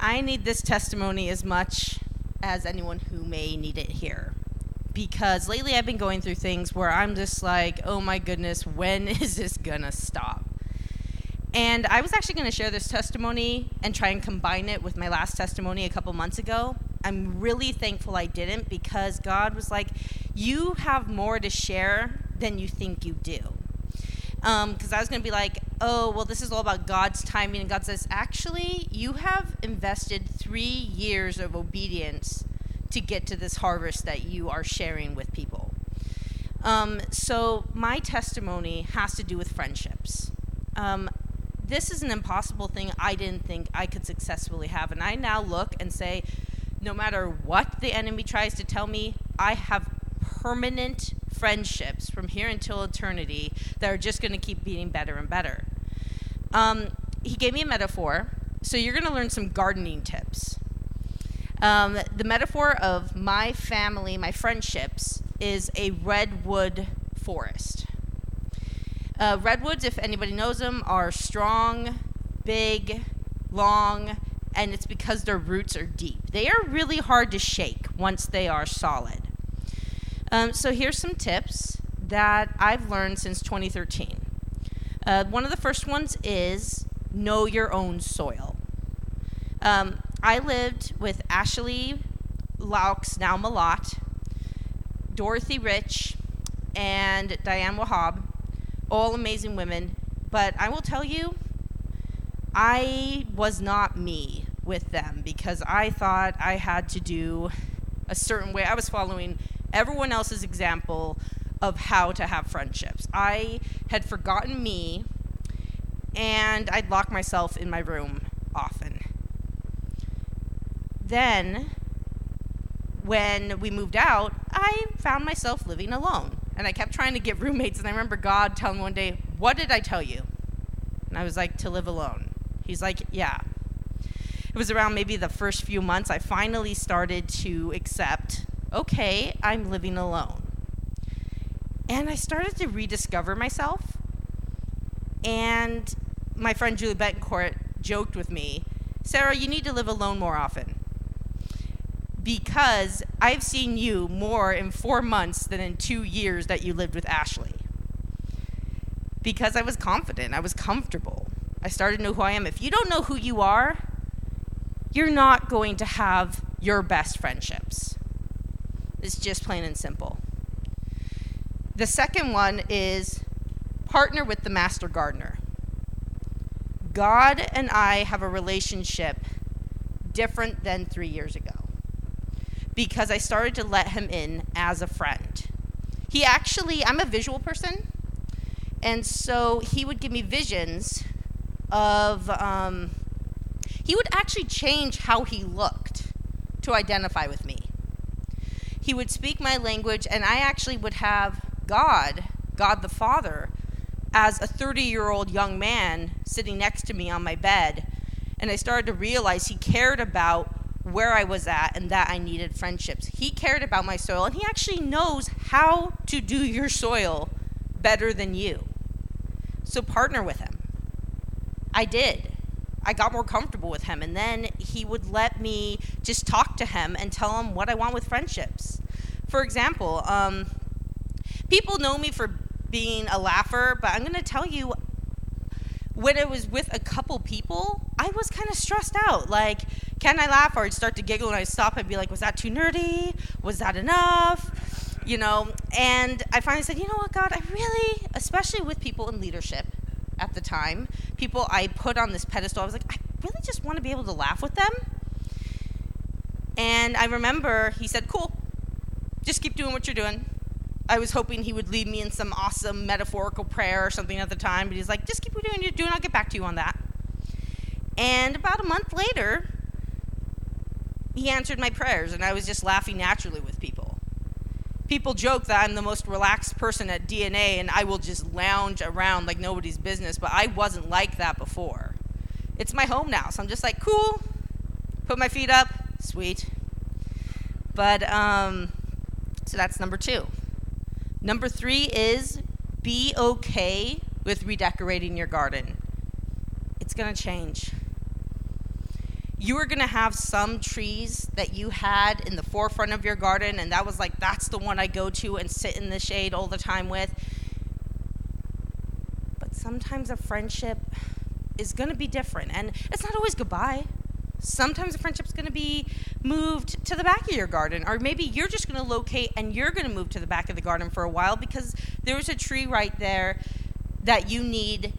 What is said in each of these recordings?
I need this testimony as much as anyone who may need it here. Because lately I've been going through things where I'm just like, oh my goodness, when is this gonna stop? And I was actually to share this testimony and try and combine it with my last testimony a couple months ago. I'm really thankful I didn't because God was like, You have more to share than you think you do. Because um, I was to be like, Oh, well, this is all about God's timing. And God says, Actually, you have invested three years of obedience to get to this harvest that you are sharing with people. Um, so, my testimony has to do with friendships. Um, this is an impossible thing I didn't think I could successfully have. And I now look and say, no matter what the enemy tries to tell me, I have permanent friendships from here until eternity that are just going to keep being better and better. Um, he gave me a metaphor. So you're going to learn some gardening tips. Um, the metaphor of my family, my friendships, is a redwood forest. Uh, redwoods, if anybody knows them, are strong, big, long, and it's because their roots are deep. They are really hard to shake once they are solid. Um, so here's some tips that I've learned since 2013. Uh, one of the first ones is know your own soil. Um, I lived with Ashley Laux, now Malott, Dorothy Rich, and Diane Wahab all amazing women. But I will tell you, I was not me with them because I thought I had to do a certain way. I was following everyone else's example of how to have friendships. I had forgotten me and I'd lock myself in my room often. Then, when we moved out, I found myself living alone and I kept trying to get roommates. And I remember God telling me one day, What did I tell you? And I was like, To live alone. He's like, Yeah. It was around maybe the first few months I finally started to accept, okay, I'm living alone. And I started to rediscover myself. And my friend Julie Betancourt joked with me, Sarah, you need to live alone more often because I've seen you more in four months than in two years that you lived with Ashley. Because I was confident, I was comfortable. I started to know who I am. If you don't know who you are, you're not going to have your best friendships. It's just plain and simple. The second one is partner with the master gardener. God and I have a relationship different than three years ago because I started to let him in as a friend. He actually, I'm a visual person, and so he would give me visions of, um, he would actually change how he looked to identify with me. He would speak my language, and I actually would have God, God the Father, as a 30 year old young man sitting next to me on my bed. And I started to realize he cared about where I was at and that I needed friendships. He cared about my soil and he actually knows how to do your soil better than you. So partner with him. I did. I got more comfortable with him and then he would let me just talk to him and tell him what I want with friendships. For example, um, people know me for being a laugher, but I'm going to tell you when I was with a couple people, I was kind of stressed out. Like, can I laugh? Or I'd start to giggle and I'd stop and be like, was that too nerdy? Was that enough? You know, and I finally said, you know what, God, I really, especially with people in leadership at the time, people I put on this pedestal, I was like, I really just want to be able to laugh with them. And I remember he said, cool, just keep doing what you're doing. I was hoping he would lead me in some awesome metaphorical prayer or something at the time, but he's like, just keep doing what you're doing, I'll get back to you on that. And about a month later, he answered my prayers, and I was just laughing naturally with people. People joke that I'm the most relaxed person at DNA, and I will just lounge around like nobody's business, but I wasn't like that before. It's my home now, so I'm just like, cool, put my feet up, sweet. But, um, so that's number two. Number three is be okay with redecorating your garden. It's to change. You are going to have some trees that you had in the forefront of your garden, and that was like, that's the one I go to and sit in the shade all the time with. But sometimes a friendship is going to be different, and it's not always goodbye. Sometimes a friendship's going to be moved to the back of your garden, or maybe you're just going to locate and you're going to move to the back of the garden for a while because there's a tree right there that you need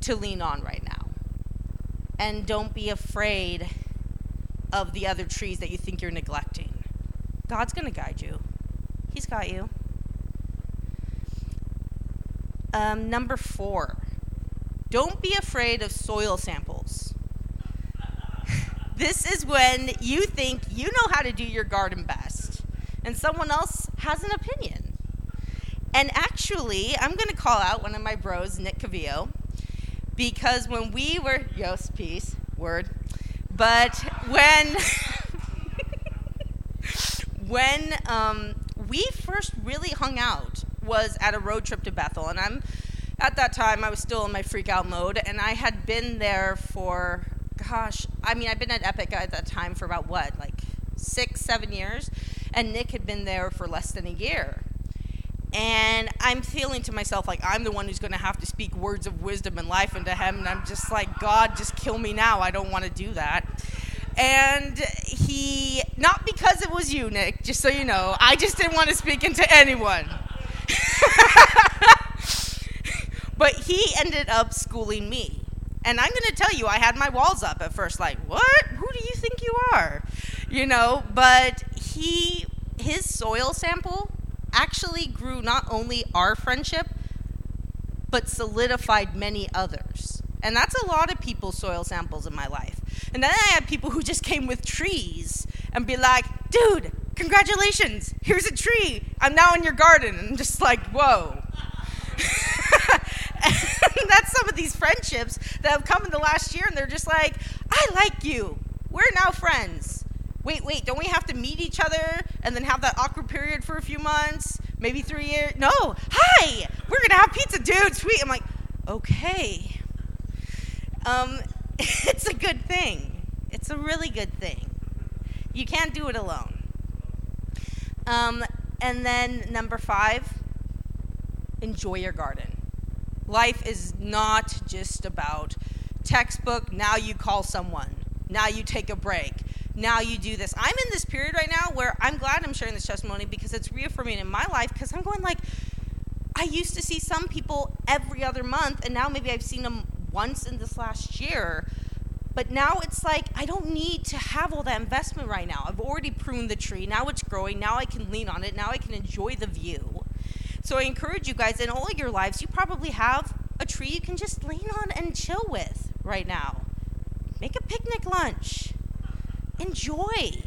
to lean on right now and don't be afraid of the other trees that you think you're neglecting. God's going to guide you, He's got you. Um, number four, don't be afraid of soil samples. this is when you think you know how to do your garden best, and someone else has an opinion. And actually, I'm going to call out one of my bros, Nick Cavillo because when we were yes peace word but when when um, we first really hung out was at a road trip to bethel and i'm at that time i was still in my freak out mode and i had been there for gosh i mean I'd been at epic at that time for about what like six seven years and nick had been there for less than a year and I'm feeling to myself like I'm the one who's going to have to speak words of wisdom and life into him. And I'm just like, God, just kill me now. I don't want to do that. And he, not because it was you, Nick, just so you know, I just didn't want to speak into anyone. but he ended up schooling me. And I'm going to tell you, I had my walls up at first, like, what? Who do you think you are? You know, but he, his soil sample actually grew not only our friendship, but solidified many others. And that's a lot of people's soil samples in my life. And then I had people who just came with trees and be like, dude, congratulations, here's a tree. I'm now in your garden. And I'm just like, whoa. and that's some of these friendships that have come in the last year, and they're just like, I like you. We're now friends wait, wait, don't we have to meet each other and then have that awkward period for a few months, maybe three years? No, hi, we're gonna have pizza, dude. Sweet. I'm like, okay. Um, it's a good thing. It's a really good thing. You can't do it alone. Um, and then number five, enjoy your garden. Life is not just about textbook, now you call someone, now you take a break now you do this. I'm in this period right now where I'm glad I'm sharing this testimony because it's reaffirming in my life because I'm going like, I used to see some people every other month, and now maybe I've seen them once in this last year. But now it's like, I don't need to have all that investment right now. I've already pruned the tree. Now it's growing. Now I can lean on it. Now I can enjoy the view. So I encourage you guys in all your lives, you probably have a tree you can just lean on and chill with right now. Make a picnic lunch enjoy.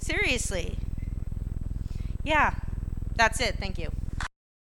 Seriously. Yeah, that's it. Thank you.